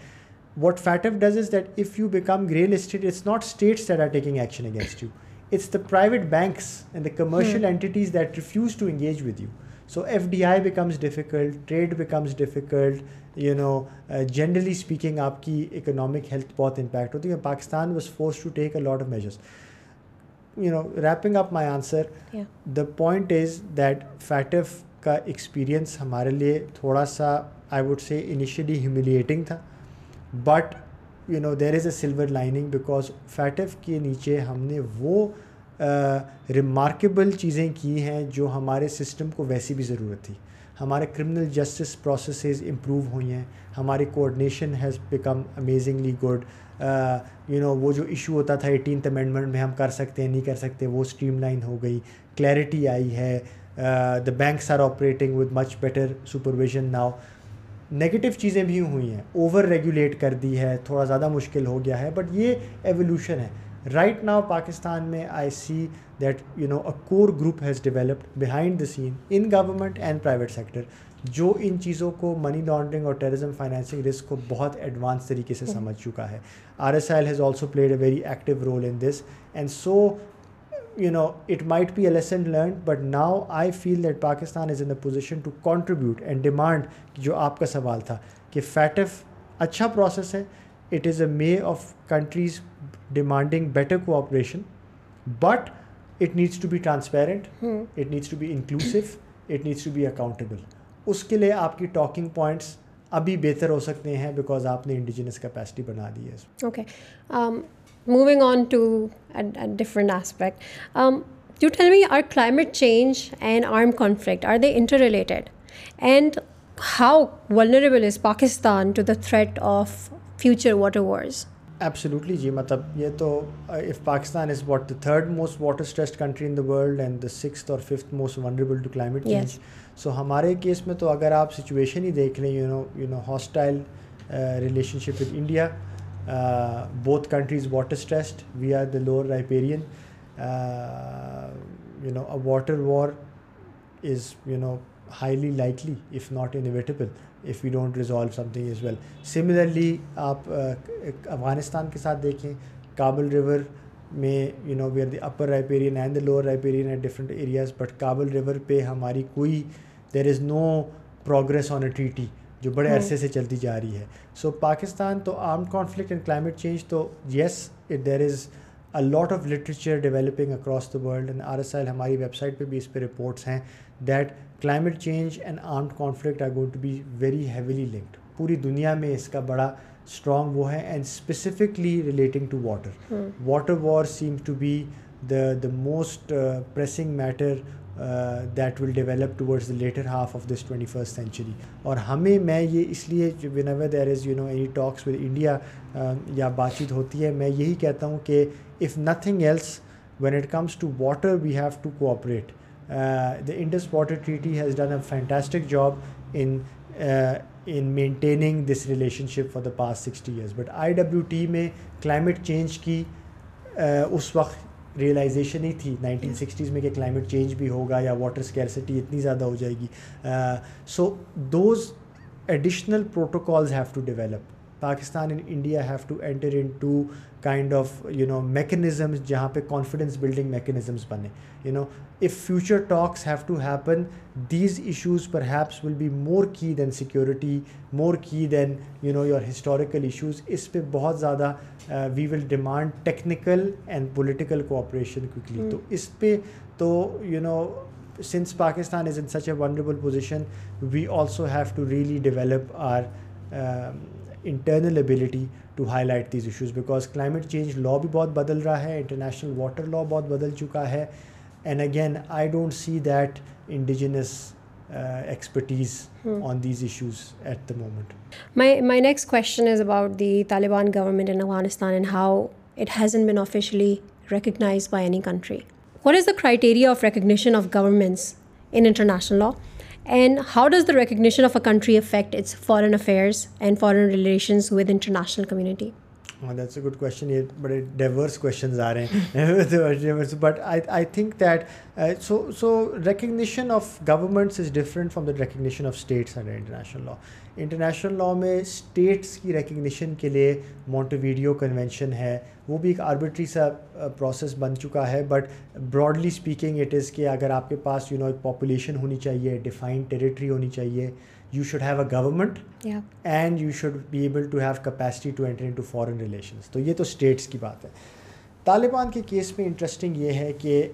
what FATF does is that if you become real state it's not states that are taking action against you it's the private banks and the commercial entities that refuse to engage with you so F D I becomes difficult trade becomes difficult you know generally speaking آپ کی اکنامک ہیلتھ بہت امپیکٹ ہوتی ہے Pakistan was force to take a lot of measures you know wrapping up my answer the point is that FATF کا ایکسپیرئنس ہمارے لیے تھوڑا سا I would say initially humiliating تھا but you know there is a silver lining because FATF کے نیچے ہم نے وہ ریمارکیبل چیزیں کی ہیں جو ہمارے سسٹم کو ویسی بھی ضرورت تھی ہمارے کرمنل جسٹس پروسیسز امپروو ہوئی ہیں ہمارے coordination has become amazingly good you know وہ جو ایشو ہوتا تھا ایٹینتھ امینڈمنٹ میں ہم کر سکتے ہیں نہیں کر سکتے وہ اسٹریم لائن ہو گئی کلیئرٹی آئی ہے the banks are operating with much better supervision now negative چیزیں بھی ہوئی ہیں اوور ریگولیٹ کر دی ہے تھوڑا زیادہ مشکل ہو گیا ہے بٹ یہ ایولیوشن ہے رائٹ ناؤ پاکستان میں I see that you know a core group has developed behind the scene in government and private sector جو ان چیزوں کو منی لانڈرنگ اور ٹیرزم فائنینسنگ رسک کو بہت ایڈوانس طریقے سے سمجھ چکا ہے R S L has also played a very active role in this and so you know it might be a lesson learn but now I feel that Pakistan is in a position to contribute and demand جو آپ کا سوال تھا کہ فیٹف اچھا پروسیس ہے it is a may of countries demanding better cooperation but it needs to be transparent it needs to be inclusive it needs to be accountable اس کے لیے آپ کی ٹاکنگ پوائنٹس ابھی بہتر ہو سکتے ہیں بیکاز آپ نے انڈیجنس کیپیسٹی بنا دی ہے okay moving on to different aspect you tell me are climate change and arm conflict are they interrelated and how vulnerable is Pakistan to the threat of future water wars absolutely جی مطلب یہ تو if Pakistan is what the third most water stressed country in the world and the six اور fifth most vulnerable to climate change so ہمارے کیس میں تو اگر آپ سچویشن ہی دیکھ لیں you know you know hostile relationship with India both countries water stressed we are the lower riparian you you know water war is no highly likely if not inevitable if you don't resolve something is well similarly آپ افغانستان کے ساتھ دیکھیں کابل ریور میں you know we are the upper riparian and the lower riparian at different areas but Kabul river پہ ہماری کوئی there is no progress on a treaty جو بڑے ہاں۔ عرصے سے چلتی جا رہی ہے سو پاکستان تو arm conflict and climate change تو yes it there is lot of literature developing across the world and R S L ہماری ویب سائٹ پہ بھی اس پہ رپورٹس ہیں that climate change and armed conflict are going to be very heavily linked پوری دنیا میں اس کا بڑا اسٹرانگ وہ ہے and specifically relating to water water war seem to be the the most pressing matter that will develop ٹوور later half of this twenty first century اور ہمیں میں یہ اس لیے whenever there is you know any talks with India یا بات چیت ہوتی ہے میں یہی کہتا ہوں کہ if nothing else when it comes to water we have to cooperate the Indus water treaty has done a fantastic job in in maintaining this relationship for the past sixty years but I W T میں کلائمیٹ چینج کی uh, اس وقت ریئلائزیشن ہی تھی نائنٹین سکسٹیز میں کہ کلائمیٹ چینج بھی ہوگا یا واٹر اسکیئرسٹی اتنی زیادہ ہو جائے گی so those additional protocols have to develop Pakistan and India have to enter into kind of you know mechanisms جہاں پہ کانفیڈنس بلڈنگ میکنزمز بنے you know if future talks have to happen these issues پر happens will be more key than security more key than you know your historical issues اس پہ بہت زیادہ we will demand technical and political cooperation تو اس پہ تو you know sense Pakistan is in such a vulnerable position we also have to really develop our internal ability to highlight these issues because climate change law بھی بہت بدل رہا ہے انٹرنیشنل واٹر لا بہت بدل چکا ہے and again I don't see that indigenous expertise on these issues at the moment my next question is about the Taliban government in Afghanistan and how it has officially recognize by any country what is the criteria of recognition of governments in international law and how does the recognition of a country affect its foreign affairs and foreign relations with international community that's a good question یہ بڑے ڈائیورس کوشچنز آ رہے ہیں but I think that so so recognition of governments is different from the recognition of states under international law international law میں اسٹیٹس کی ریکگنیشن کے لیے مونٹو ویڈیو کنونشن ہے وہ بھی ایک آربیٹری سا پروسیس بن چکا ہے but broadly speaking it is کہ اگر آپ کے پاس یو نو ایک پاپولیشن ہونی چاہیے ڈیفائن ٹیریٹری ہونی چاہیے you should have a government and you should be able to have capacity relations تو یہ تو اسٹیٹس کی بات ہے طالبان کے کیس میں انٹرسٹنگ یہ ہے کہ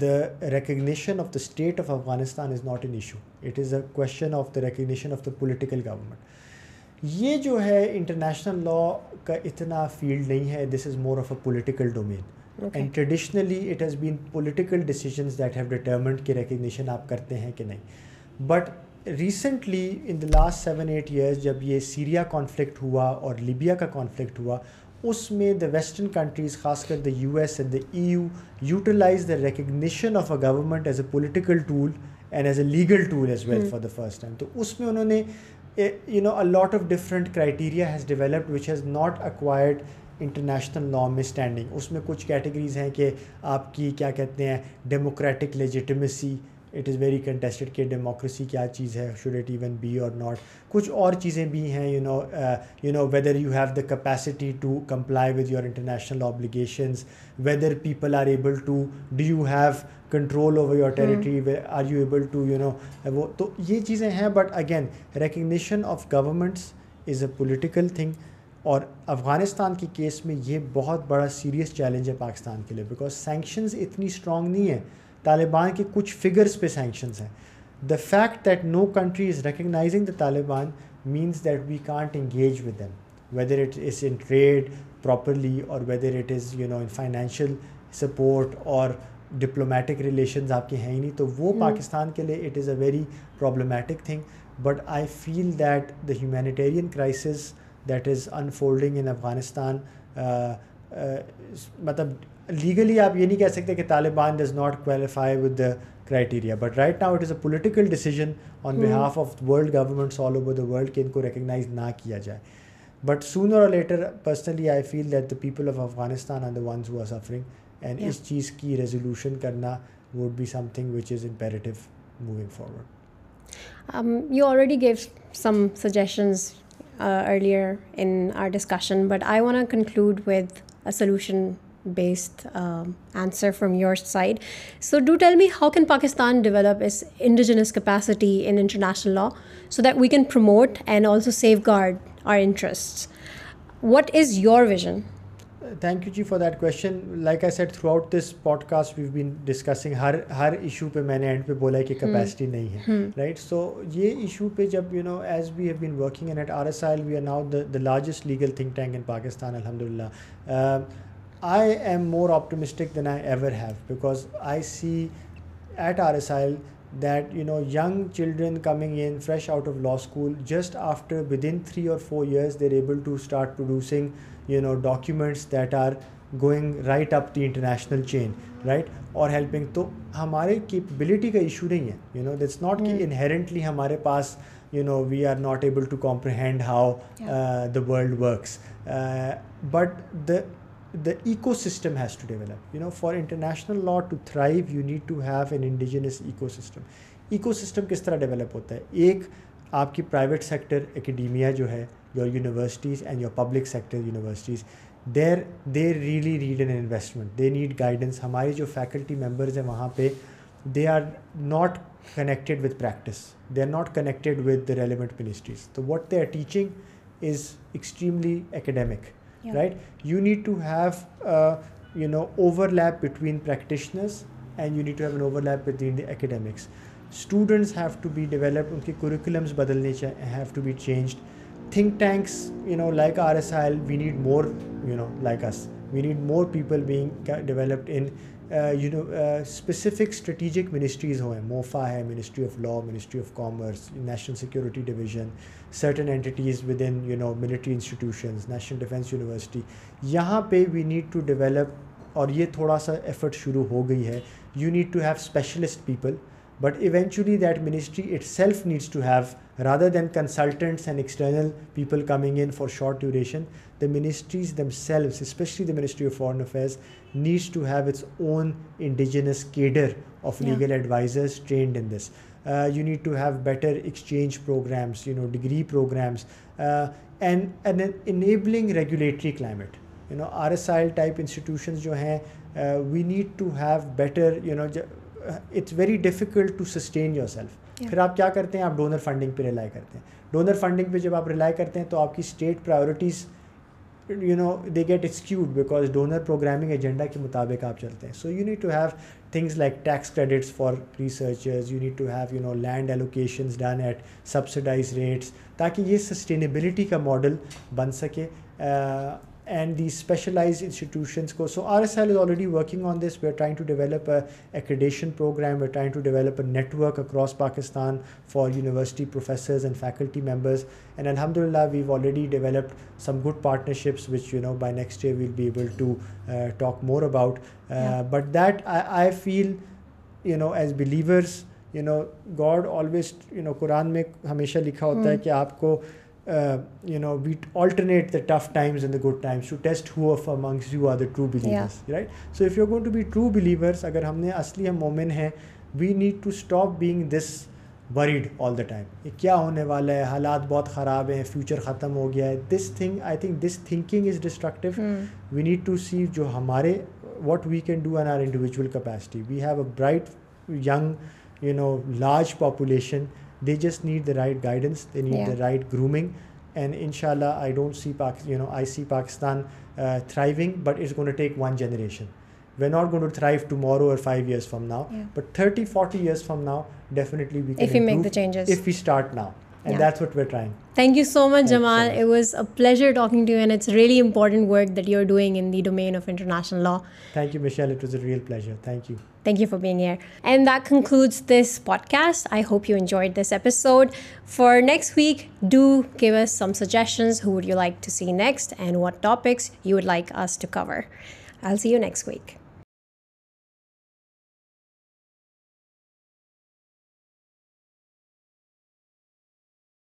the recognition of the state of Afghanistan is not an issue it is a question of the recognition of the political government یہ جو ہے انٹرنیشنل لاء کا اتنا فیلڈ نہیں ہے this is more of a political domain and traditionally it has been political that have determined کہ ریکگنیشن آپ کرتے ہیں کہ نہیں but recently in the last seven eight years جب یہ سیریا کانفلکٹ ہوا اور لیبیا کا کانفلکٹ ہوا اس میں دا ویسٹرن کنٹریز خاص کر the U S and the E U utilize the recognition of a government as a political tool and as a legal tool as well for the first time تو اس میں انہوں نے you know lot of different criteria has developed which has not acquired international law میں اسٹینڈنگ اس میں کچھ کیٹیگریز ہیں کہ آپ کی کیا کہتے ہیں democratic legitimacy it is very contested کہ ڈیموکریسی کیا چیز ہے should it even be or not کچھ اور چیزیں بھی ہیں you know you know whether you have the capacity to comply with your international obligations whether people are able to do you have control over your territory are you you able to نو وہ تو یہ چیزیں ہیں but again recognition of governments is a political thing اور افغانستان کے کیس میں یہ بہت بڑا سیریس چیلنج ہے پاکستان کے لیے بیکاز سینکشنز اتنی اسٹرانگ نہیں ہیں طالبان کے کچھ فگرس پہ سینکشنز ہیں the fact that no country is recognizing the Taliban means that we can't engage with them whether it is in trade properly or whether it is you know in financial support or diplomatic relations آپ کے ہیں ہی نہیں تو وہ پاکستان کے لیے it is a very problematic thing but I feel that the humanitarian crisis that is unfolding in Afghanistan مطلب لیگلی آپ یہ نہیں کہہ سکتے کہ Taliban does not qualify with the criteria but right now it is a political decision on behalf of world governments all over the world کہ ان کو ریکگنائز نہ کیا جائے but sooner or later personally I feel that the people of Afghanistan are are the ones who suffering and اس چیز کی ریزولوشن کرنا would be something which is imperative moving forward you already gave some suggestions earlier in our discussion but I want conclude with a solution based answer from your side so do tell me how can Pakistan develop is indigenous capacity in international law so that we can promote and also safeguard our interest what is your vision thank you G for that کو like I set throughout this podcast we've been discussing ہر ہر ایشو پہ میں نے اینڈ پہ بولا ہے کہ کیپیسٹی نہیں ہے رائٹ سو یہ ایشو پہ جب you know as we have been working at R S I we are now the largest legal think tank in Pakistan الحمد للہ I am more optimistic than I ever have because I see at R S I that you know young children coming N fresh out of law school just after within three or four years there able to start producing you know documents that are going right up international chain right اور ہیلپنگ تو ہمارے کیپبلٹی کا ایشو نہیں ہے you know this not inherently ہمارے پاس you know we are not able to comprehend how the world works but the دایکو system has to develop you know for international law to thrive you need to have an indigenous ecosystem ecosystem کس طرح ڈیولپ ہوتا ہے ایک آپ کی پرائیویٹ سیکٹر اکیڈیمیا جو ہے your universities and your public sector universities there they really red an investment they need guidance ہمارے جو فیکلٹی ممبرز ہیں وہاں پہ they are not connected with practice they are not connected with the relevant ministries تو what they are teaching is extremely academic right you need to have no overlap between practitioners and need to the academics students have to be developed ان کے کوریکولمس بدلنے have to be changed think tanks you know like R S I we need more you know like us we need more people being developed in specific strategic ministries ہوئے ہیں موفا ہے ministry of law ministry of commerce national security division certain entities within you know military institutions national defence university یہاں پہ وی نیڈ ٹو ڈیولپ اور یہ تھوڑا سا ایفرٹ شروع ہو گئی ہے you need to have specialist people but eventually that ministry itself needs to have Rather than consultants and external people coming in for short duration, the ministries themselves, especially the Ministry of Foreign Affairs, needs to have its own indigenous cadre of legal advisors trained in this. Uh, you need to have better exchange programs, degree programs, uh, and an enabling regulatory climate. RSIL type institutions, uh, we need to have better, it's very difficult to sustain yourself. پھر آپ کیا کرتے ہیں آپ ڈونر فنڈنگ پہ ریلائی کرتے ہیں ڈونر فنڈنگ پہ جب آپ ریلائی کرتے ہیں تو آپ کی state priorities you know they get ایکسکیوڈ because donor programming agenda کے مطابق آپ چلتے ہیں so you need to have things like tax credits for researchers you need to have you know land allocations done at subsidized rates تاکہ یہ سسٹینیبلٹی کا ماڈل بن سکے اینڈ دی اسپیشلائز انسٹیٹیوشنس کو so R S L is already working on this we are try to develop accreditation program where try to develop network across Pakistan for university professors and faculty members and الحمد للہ we already developed some good partnerships which you know by next day will be able talk more about but that I feel you know as believers you know God always Quran میں ہمیشہ لکھا ہوتا ہے کہ آپ کو you know we alternate the tough times in the good right so if you going to be true believers اگر ہم نے اصلی ہم مومن ہیں we need to stop being this worried all the time کیا ہونے والا ہے حالات بہت خراب ہیں فیوچر ختم ہو گیا ہے this thing I think this thinking is destructive we need to see جو ہمارے what we can do and our individual capacity we have a bright you know large population They just need the right guidance. They need the right grooming. And inshallah, I don't see I see Pakistan uh, thriving, but it's going to take one generation. We're not going to thrive tomorrow or 5 years from now, but 30-40 years from now, definitely we can improve if we make the changes. If we start now. And that's what we're trying. Thank you so much, Jamal. It was a pleasure talking to you, and it's really important work that you're doing in the domain of international law. Thank you, Michelle. It was a real pleasure. Thank you. Thank you for being here. And that concludes this podcast. I hope you enjoyed this episode. For next week, do give us some suggestions. Who would you like to see next and what topics you would like us to cover? I'll see you next week.